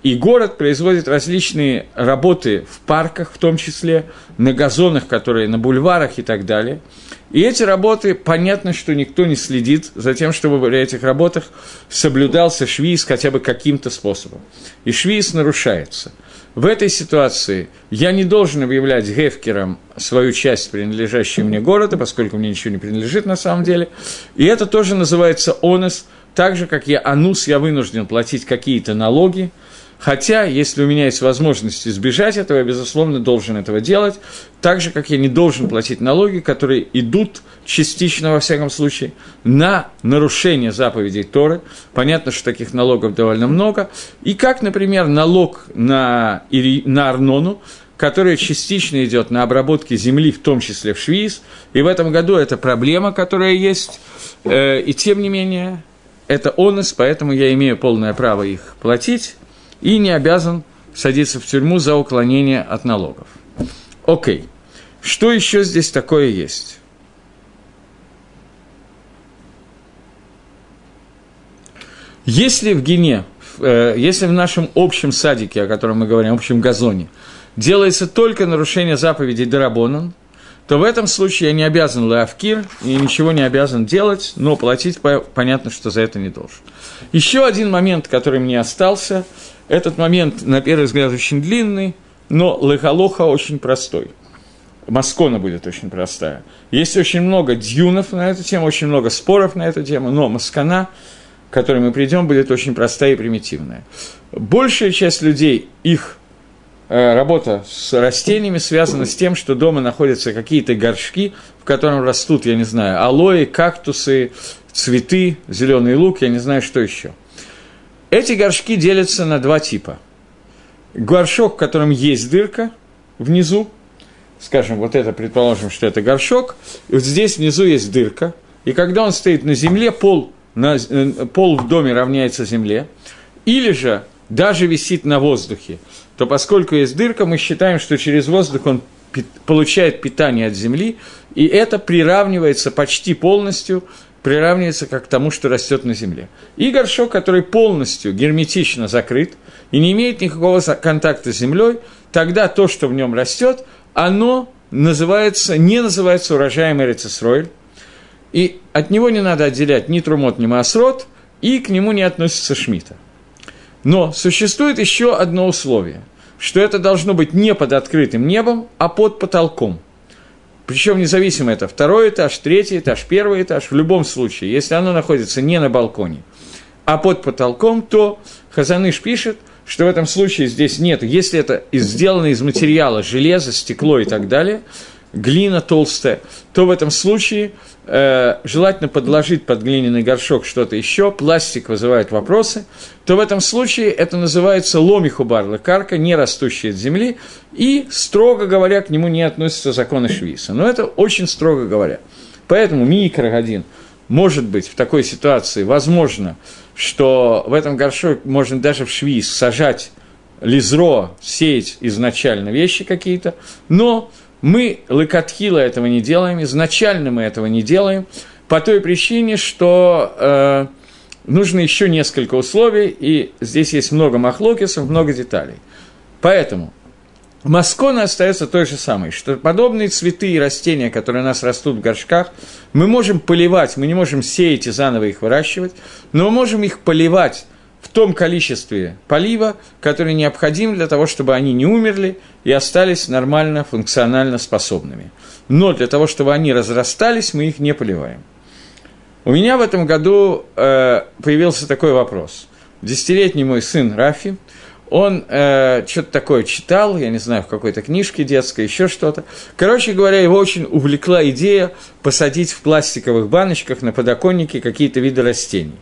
и город производит различные работы в парках, в том числе на газонах, которые на бульварах и так далее. И эти работы, понятно, что никто не следит за тем, чтобы в этих работах соблюдался швиз хотя бы каким-то способом. И швиз нарушается. В этой ситуации я не должен объявлять Гефкером свою часть, принадлежащую мне города, поскольку мне ничего не принадлежит на самом деле. И это тоже называется онес, так же, как я анус, я вынужден платить какие-то налоги – Хотя, если у меня есть возможность избежать этого, я, безусловно, должен этого делать, так же, как я не должен платить налоги, которые идут частично, во всяком случае, на нарушение заповедей Торы. Понятно, что таких налогов довольно много. И как, например, налог на, на Арнону, который частично идет на обработке земли, в том числе в Швиз. И в этом году это проблема, которая есть. Э, и тем не менее, это онос, поэтому я имею полное право их платить и не обязан садиться в тюрьму за уклонение от налогов. Окей. Что еще здесь такое есть? Если в Гине, э, если в нашем общем садике, о котором мы говорим, общем газоне, делается только нарушение заповедей Дарабонан, то в этом случае я не обязан лавкир и ничего не обязан делать, но платить понятно, что за это не должен. Еще один момент, который мне остался, этот момент, на первый взгляд, очень длинный, но лехалоха очень простой. Маскона будет очень простая. Есть очень много дюнов на эту тему, очень много споров на эту тему, но маскана, к которой мы придем, будет очень простая и примитивная. Большая часть людей, их э, работа с растениями связана с тем, что дома находятся какие-то горшки, в котором растут, я не знаю, алоэ, кактусы, цветы, зеленый лук, я не знаю, что еще – эти горшки делятся на два типа. Горшок, в котором есть дырка внизу, скажем, вот это, предположим, что это горшок, и вот здесь внизу есть дырка, и когда он стоит на земле, пол, на, э, пол в доме равняется земле, или же даже висит на воздухе, то поскольку есть дырка, мы считаем, что через воздух он получает питание от земли, и это приравнивается почти полностью приравнивается как к тому, что растет на земле. И горшок, который полностью герметично закрыт и не имеет никакого контакта с землей, тогда то, что в нем растет, оно называется, не называется урожаем Эрицесройль, и от него не надо отделять ни трумот, ни маасрот, и к нему не относится шмита. Но существует еще одно условие, что это должно быть не под открытым небом, а под потолком – причем независимо это второй этаж, третий этаж, первый этаж, в любом случае, если оно находится не на балконе, а под потолком, то Хазаныш пишет, что в этом случае здесь нет, если это сделано из материала железа, стекло и так далее, глина толстая, то в этом случае э, желательно подложить под глиняный горшок что-то еще, пластик вызывает вопросы, то в этом случае это называется ломихубар лекарка, не растущая от земли, и, строго говоря, к нему не относятся законы Швиса. Но это очень строго говоря. Поэтому микрогодин может быть в такой ситуации, возможно, что в этом горшок можно даже в Швиз сажать лизро, сеять изначально вещи какие-то, но мы лыкатхила этого не делаем, изначально мы этого не делаем, по той причине, что э, нужно еще несколько условий, и здесь есть много махлокисов, много деталей. Поэтому Маскона остается той же самой, что подобные цветы и растения, которые у нас растут в горшках, мы можем поливать, мы не можем сеять и заново их выращивать, но мы можем их поливать в том количестве полива, которое необходимо для того, чтобы они не умерли и остались нормально, функционально способными. Но для того, чтобы они разрастались, мы их не поливаем. У меня в этом году э, появился такой вопрос. Десятилетний мой сын Рафи, он э, что-то такое читал, я не знаю, в какой-то книжке детской, еще что-то. Короче говоря, его очень увлекла идея посадить в пластиковых баночках на подоконнике какие-то виды растений.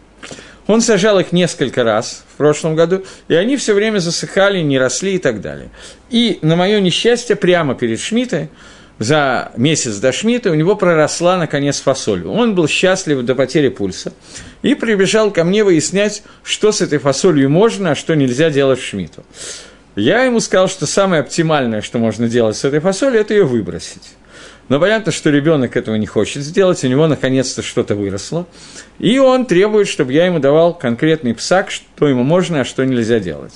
Он сажал их несколько раз в прошлом году, и они все время засыхали, не росли и так далее. И, на мое несчастье, прямо перед Шмитой, за месяц до Шмита, у него проросла, наконец, фасоль. Он был счастлив до потери пульса и прибежал ко мне выяснять, что с этой фасолью можно, а что нельзя делать в Шмиту. Я ему сказал, что самое оптимальное, что можно делать с этой фасолью, это ее выбросить. Но понятно, что ребенок этого не хочет сделать, у него наконец-то что-то выросло. И он требует, чтобы я ему давал конкретный псак, что ему можно, а что нельзя делать.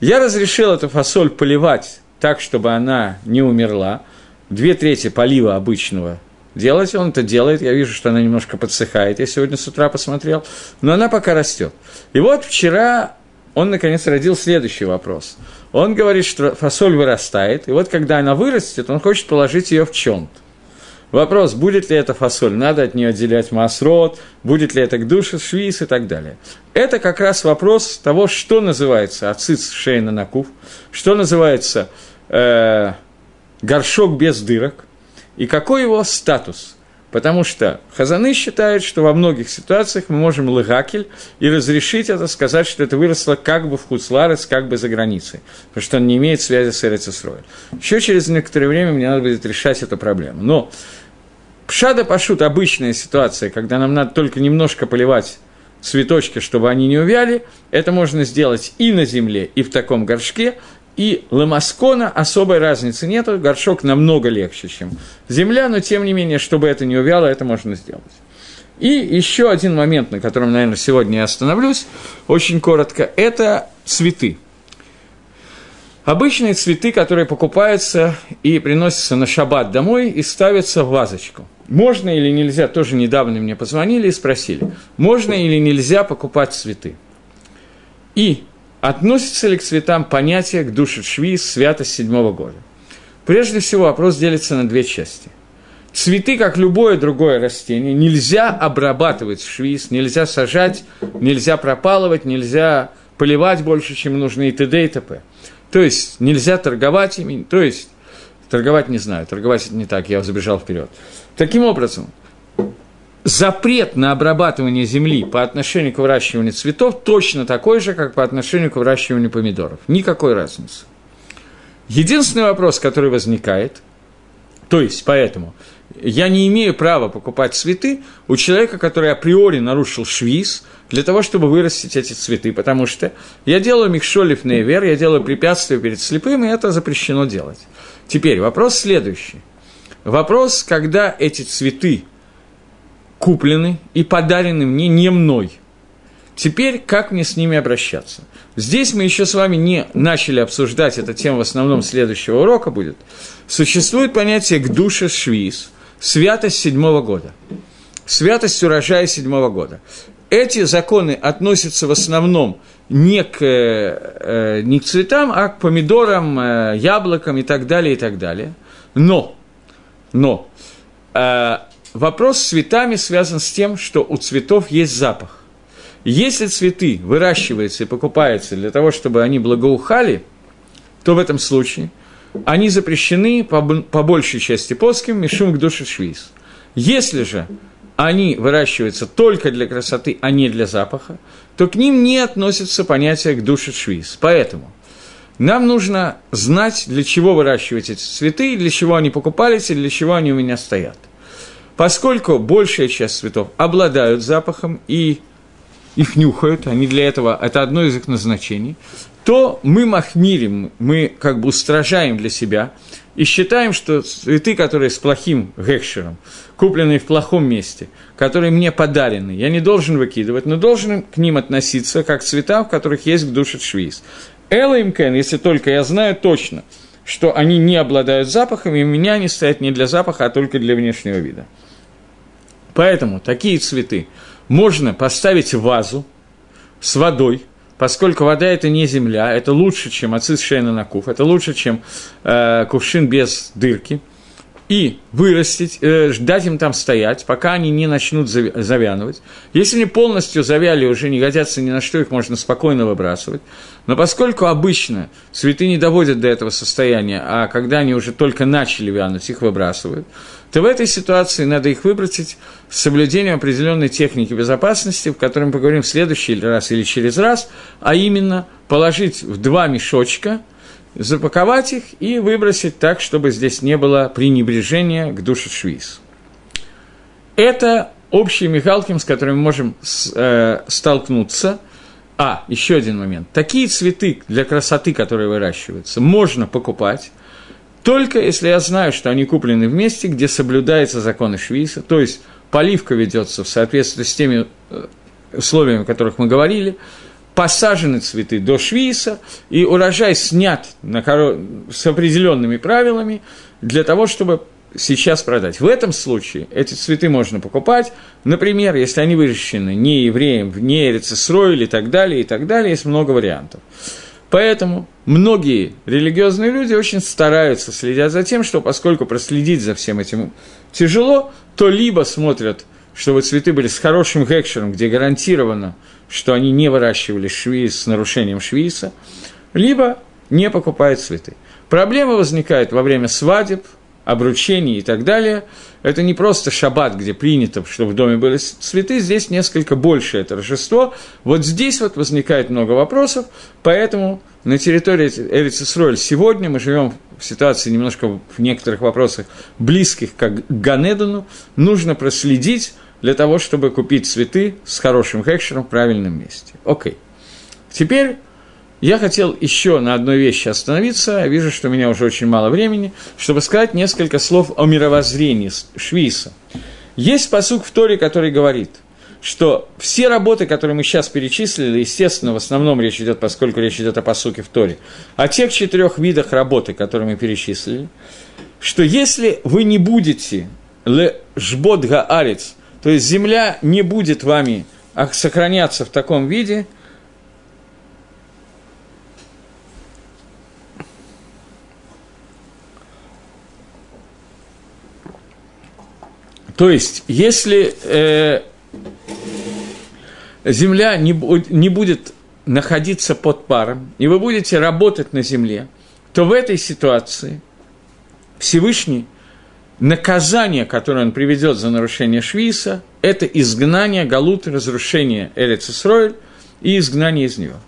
Я разрешил эту фасоль поливать так, чтобы она не умерла. Две трети полива обычного делать, он это делает. Я вижу, что она немножко подсыхает. Я сегодня с утра посмотрел. Но она пока растет. И вот вчера он, наконец, родил следующий вопрос. Он говорит, что фасоль вырастает, и вот когда она вырастет, он хочет положить ее в чонт. Вопрос, будет ли это фасоль, надо от нее отделять масрот, будет ли это к душе, швиз и так далее. Это как раз вопрос того, что называется ациц шейна накув, что называется э, горшок без дырок, и какой его статус – Потому что Хазаны считают, что во многих ситуациях мы можем лыгакель и разрешить это, сказать, что это выросло как бы в Хуцларец, как бы за границей, потому что он не имеет связи с Эрицесроем. Еще через некоторое время мне надо будет решать эту проблему. Но Пшада Пашут – обычная ситуация, когда нам надо только немножко поливать цветочки, чтобы они не увяли, это можно сделать и на земле, и в таком горшке, и ламаскона особой разницы нету, горшок намного легче, чем земля, но тем не менее, чтобы это не увяло, это можно сделать. И еще один момент, на котором, наверное, сегодня я остановлюсь, очень коротко, это цветы. Обычные цветы, которые покупаются и приносятся на шаббат домой и ставятся в вазочку. Можно или нельзя, тоже недавно мне позвонили и спросили, можно или нельзя покупать цветы. И Относится ли к цветам понятие к душе шви святость седьмого года? Прежде всего, вопрос делится на две части. Цветы, как любое другое растение, нельзя обрабатывать в швиз, нельзя сажать, нельзя пропалывать, нельзя поливать больше, чем нужно и т.д. и т.п. То есть нельзя торговать ими, то есть торговать не знаю, торговать не так, я забежал вперед. Таким образом, запрет на обрабатывание земли по отношению к выращиванию цветов точно такой же, как по отношению к выращиванию помидоров. Никакой разницы. Единственный вопрос, который возникает, то есть поэтому я не имею права покупать цветы у человека, который априори нарушил швиз, для того, чтобы вырастить эти цветы, потому что я делаю микшолев нейвер, я делаю препятствия перед слепым, и это запрещено делать. Теперь вопрос следующий. Вопрос, когда эти цветы куплены и подарены мне не мной. Теперь как мне с ними обращаться? Здесь мы еще с вами не начали обсуждать, эта тема в основном следующего урока будет. Существует понятие к душе швиз, святость седьмого года. Святость урожая седьмого года. Эти законы относятся в основном не к, э, не к цветам, а к помидорам, э, яблокам и так далее, и так далее. Но, но, э, вопрос с цветами связан с тем, что у цветов есть запах. Если цветы выращиваются и покупаются для того, чтобы они благоухали, то в этом случае они запрещены по, по большей части плоским мишум к душе швиз. Если же они выращиваются только для красоты, а не для запаха, то к ним не относится понятие к душе швиз. Поэтому нам нужно знать, для чего выращивать эти цветы, для чего они покупались и для чего они у меня стоят. Поскольку большая часть цветов обладают запахом и их нюхают, они для этого, это одно из их назначений, то мы махмирим, мы как бы устражаем для себя и считаем, что цветы, которые с плохим гекшером, купленные в плохом месте, которые мне подарены, я не должен выкидывать, но должен к ним относиться как к цветам, в которых есть душит швиз. Элла им если только я знаю точно, что они не обладают запахом, и у меня они стоят не для запаха, а только для внешнего вида. Поэтому такие цветы можно поставить в вазу с водой – поскольку вода – это не земля, это лучше, чем ацис шейна на куф, это лучше, чем э, кувшин без дырки, и вырастить, э, дать им там стоять, пока они не начнут завянывать. Если они полностью завяли, уже не годятся ни на что, их можно спокойно выбрасывать. Но поскольку обычно цветы не доводят до этого состояния, а когда они уже только начали вянуть, их выбрасывают, то в этой ситуации надо их выбросить с соблюдением определенной техники безопасности, в которой мы поговорим в следующий раз или через раз, а именно положить в два мешочка, запаковать их и выбросить так, чтобы здесь не было пренебрежения к душе швиз. Это общие мигалким, с которыми мы можем э, столкнуться – а, еще один момент. Такие цветы для красоты, которые выращиваются, можно покупать, только если я знаю, что они куплены в месте, где соблюдается закон Швейца, то есть поливка ведется в соответствии с теми э, условиями, о которых мы говорили, посажены цветы до швейца, и урожай снят на коро... с определенными правилами для того, чтобы сейчас продать. В этом случае эти цветы можно покупать, например, если они выращены не евреем, не эрицесроиль и так далее, и так далее, есть много вариантов. Поэтому многие религиозные люди очень стараются, следят за тем, что поскольку проследить за всем этим тяжело, то либо смотрят, чтобы цветы были с хорошим гекшером, где гарантировано, что они не выращивали швейц с нарушением швейца, либо не покупают цветы. Проблема возникает во время свадеб, обручений и так далее. Это не просто шаббат, где принято, чтобы в доме были цветы, здесь несколько большее торжество. Вот здесь вот возникает много вопросов, поэтому на территории Эрицисроль сегодня мы живем в ситуации немножко в некоторых вопросах близких к Ганедону, нужно проследить для того, чтобы купить цветы с хорошим хекшером в правильном месте. Окей. Теперь я хотел еще на одной вещи остановиться, я вижу, что у меня уже очень мало времени, чтобы сказать несколько слов о мировоззрении Швейса. Есть посук в Торе, который говорит, что все работы, которые мы сейчас перечислили, естественно, в основном речь идет, поскольку речь идет о посуке в Торе, о тех четырех видах работы, которые мы перечислили, что если вы не будете ле жбот гаарец, то есть земля не будет вами сохраняться в таком виде – То есть, если э, Земля не, не будет находиться под паром, и вы будете работать на Земле, то в этой ситуации Всевышний наказание, которое он приведет за нарушение Швиса, это изгнание Галут, разрушение Эрицесройль и изгнание из него –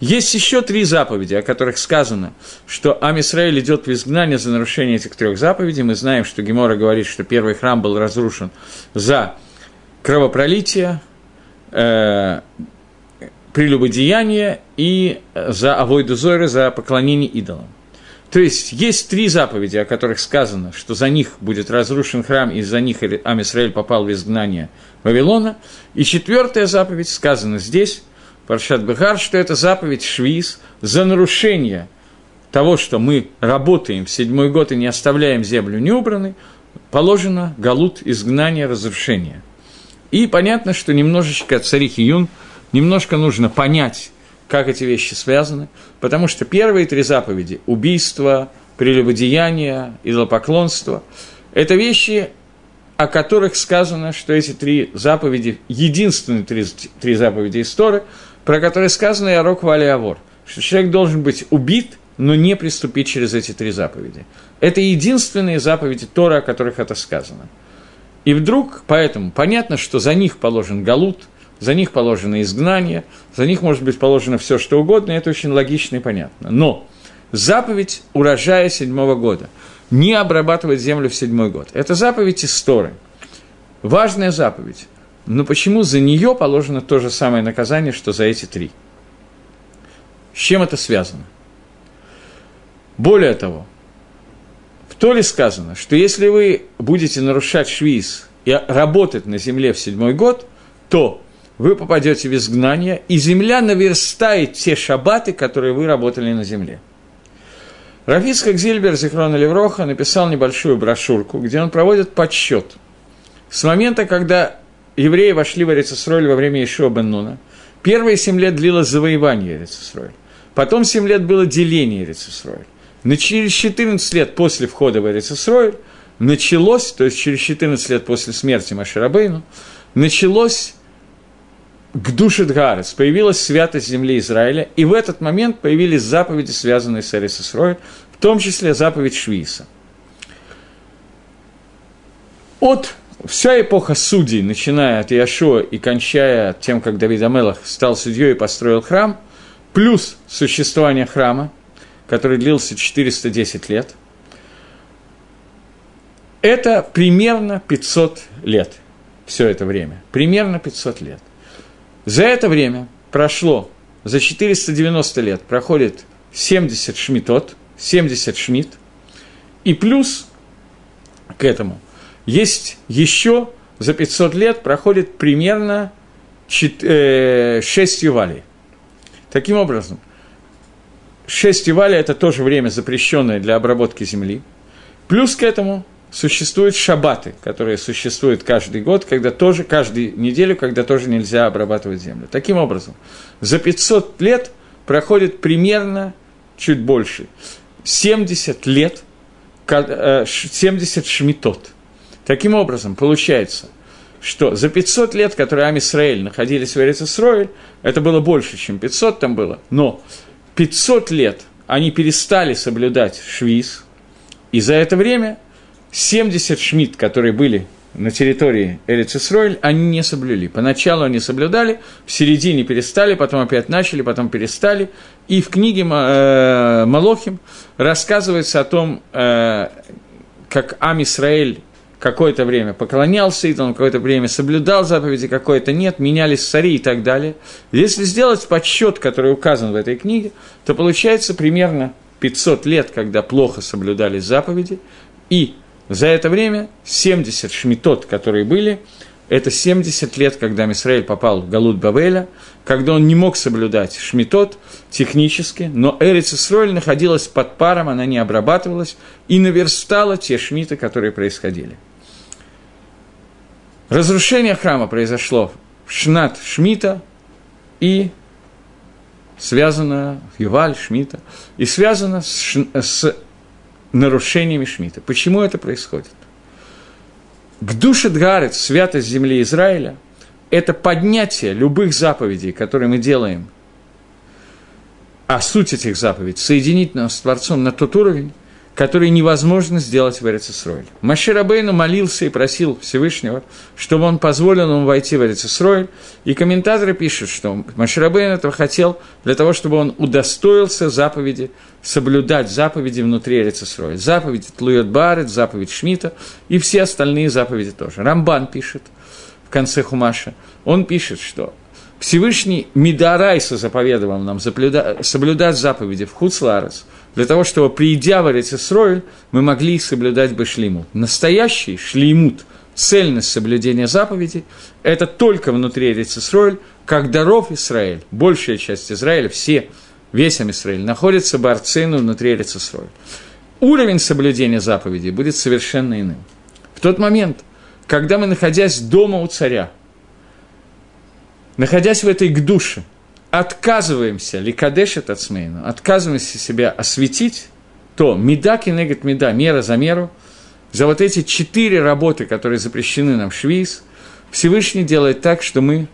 есть еще три заповеди, о которых сказано, что Амисраэль идет в изгнание за нарушение этих трех заповедей. Мы знаем, что Гемора говорит, что первый храм был разрушен за кровопролитие, э, прелюбодеяние и за авойду Зойры, за поклонение идолам. То есть есть три заповеди, о которых сказано, что за них будет разрушен храм, и за них Амисраэль попал в изгнание Вавилона. И четвертая заповедь сказана здесь – Паршат Бехар, что это заповедь Швиз за нарушение того, что мы работаем в седьмой год и не оставляем землю неубранной, положено галут изгнания, разрушения. И понятно, что немножечко цари Юн, немножко нужно понять, как эти вещи связаны, потому что первые три заповеди – убийство, прелюбодеяние, идолопоклонство – это вещи, о которых сказано, что эти три заповеди, единственные три, три заповеди истории, про который сказано «Ярок Вали Авор», что человек должен быть убит но не приступить через эти три заповеди. Это единственные заповеди Тора, о которых это сказано. И вдруг, поэтому понятно, что за них положен галут, за них положено изгнание, за них может быть положено все, что угодно, это очень логично и понятно. Но заповедь урожая седьмого года – не обрабатывать землю в седьмой год. Это заповедь истории. Важная заповедь. Но почему за нее положено то же самое наказание, что за эти три? С чем это связано? Более того, в Толе сказано, что если вы будете нарушать швиз и работать на земле в седьмой год, то вы попадете в изгнание, и земля наверстает те шабаты, которые вы работали на земле. Рафицкак Зильбер, Зихрона Левроха, написал небольшую брошюрку, где он проводит подсчет. С момента, когда евреи вошли в Эрицесроль во время Ишуа бен Нуна, первые семь лет длилось завоевание Эрицесроль, потом семь лет было деление Эрицесроль. Но через 14 лет после входа в Эрицесроль началось, то есть через 14 лет после смерти Маширабейну, началось к душе Дгарец, появилась святость земли Израиля, и в этот момент появились заповеди, связанные с Эрис Исроэль, в том числе заповедь Швиса. От вся эпоха судей, начиная от Иошуа и кончая тем, как Давид Амелах стал судьей и построил храм, плюс существование храма, который длился 410 лет, это примерно 500 лет, все это время, примерно 500 лет. За это время прошло, за 490 лет проходит 70 шмитот, 70 шмит, и плюс к этому есть еще за 500 лет проходит примерно 6 э, ювалей. Таким образом, 6 ювалей – это тоже время, запрещенное для обработки земли. Плюс к этому существуют шабаты, которые существуют каждый год, когда тоже, каждую неделю, когда тоже нельзя обрабатывать землю. Таким образом, за 500 лет проходит примерно, чуть больше, 70 лет, 70 э, шмитот. Таким образом, получается, что за 500 лет, которые Ам Исраэль находились в Эрицесроэль, это было больше, чем 500 там было, но 500 лет они перестали соблюдать швиз, и за это время 70 шмидт, которые были на территории Эрицесройль, они не соблюли. Поначалу они соблюдали, в середине перестали, потом опять начали, потом перестали. И в книге э, Малохим рассказывается о том, э, как Ам Исраэль какое-то время поклонялся идолам, какое-то время соблюдал заповеди, какое-то нет, менялись цари и так далее. Если сделать подсчет, который указан в этой книге, то получается примерно 500 лет, когда плохо соблюдались заповеди, и за это время 70 шмитот, которые были, это 70 лет, когда Мисраэль попал в Галут Бавеля, когда он не мог соблюдать шмитот технически, но Эриц Исроэль находилась под паром, она не обрабатывалась и наверстала те шмиты, которые происходили. Разрушение храма произошло в Шнат Шмита и связано, Юваль Шмита, и связано с, с нарушениями Шмита. Почему это происходит? К душе Дгарец, святость земли Израиля, это поднятие любых заповедей, которые мы делаем, а суть этих заповедей – соединить нас с Творцом на тот уровень, который невозможно сделать в Эрицесройль. Маширабейну молился и просил Всевышнего, чтобы он позволил ему войти в Эрицесройль, и комментаторы пишут, что Маширабейн этого хотел для того, чтобы он удостоился заповеди, соблюдать заповеди внутри Эрицесройль. Заповеди Тлует Барет, заповедь Шмита и все остальные заповеди тоже. Рамбан пишет в конце Хумаша, он пишет, что Всевышний Мидарайса заповедовал нам соблюдать заповеди в Хуцларес – для того, чтобы, придя в Эрицесройль, мы могли соблюдать бы шлеймут. Настоящий шлеймут, цельность соблюдения заповедей, это только внутри Эрицесройль, как даров Израиль, большая часть Израиля, все, весь Израиль, находится Барцину внутри Эрицесройль. Уровень соблюдения заповедей будет совершенно иным. В тот момент, когда мы, находясь дома у царя, находясь в этой гдуше, отказываемся, ликадеш от ацмейну, отказываемся себя осветить, то меда кинегет меда, мера за меру, за вот эти четыре работы, которые запрещены нам в Швиз, Всевышний делает так, что мы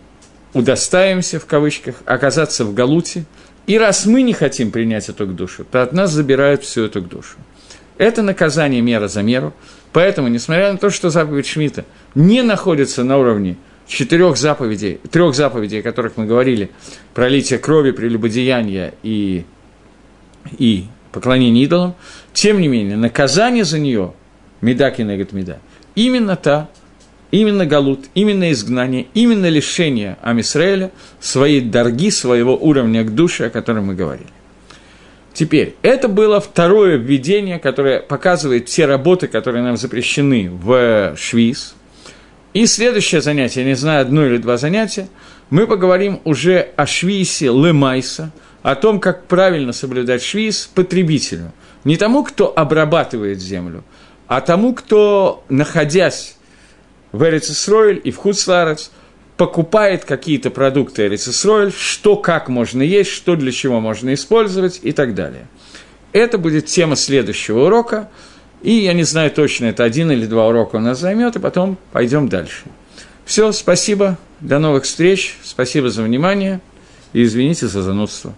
удостаиваемся, в кавычках, оказаться в Галуте, И раз мы не хотим принять эту душу, то от нас забирают всю эту душу. Это наказание мера за меру. Поэтому, несмотря на то, что заповедь Шмита не находится на уровне четырех заповедей, трех заповедей, о которых мы говорили, пролитие крови, прелюбодеяния и, и поклонение идолам, тем не менее, наказание за нее, меда кинегат меда, именно та, именно галут, именно изгнание, именно лишение Амисраэля своей дорги, своего уровня к душе, о котором мы говорили. Теперь, это было второе введение, которое показывает те работы, которые нам запрещены в Швиз. И следующее занятие, не знаю, одно или два занятия, мы поговорим уже о Швисе Лемайса, о том, как правильно соблюдать Швиз потребителю. Не тому, кто обрабатывает землю, а тому, кто, находясь в Эрицесройль и в Хуцларец, покупает какие-то продукты Эрицесройль, что как можно есть, что для чего можно использовать и так далее. Это будет тема следующего урока, и я не знаю точно, это один или два урока у нас займет, и потом пойдем дальше. Все, спасибо, до новых встреч, спасибо за внимание, и извините за занудство.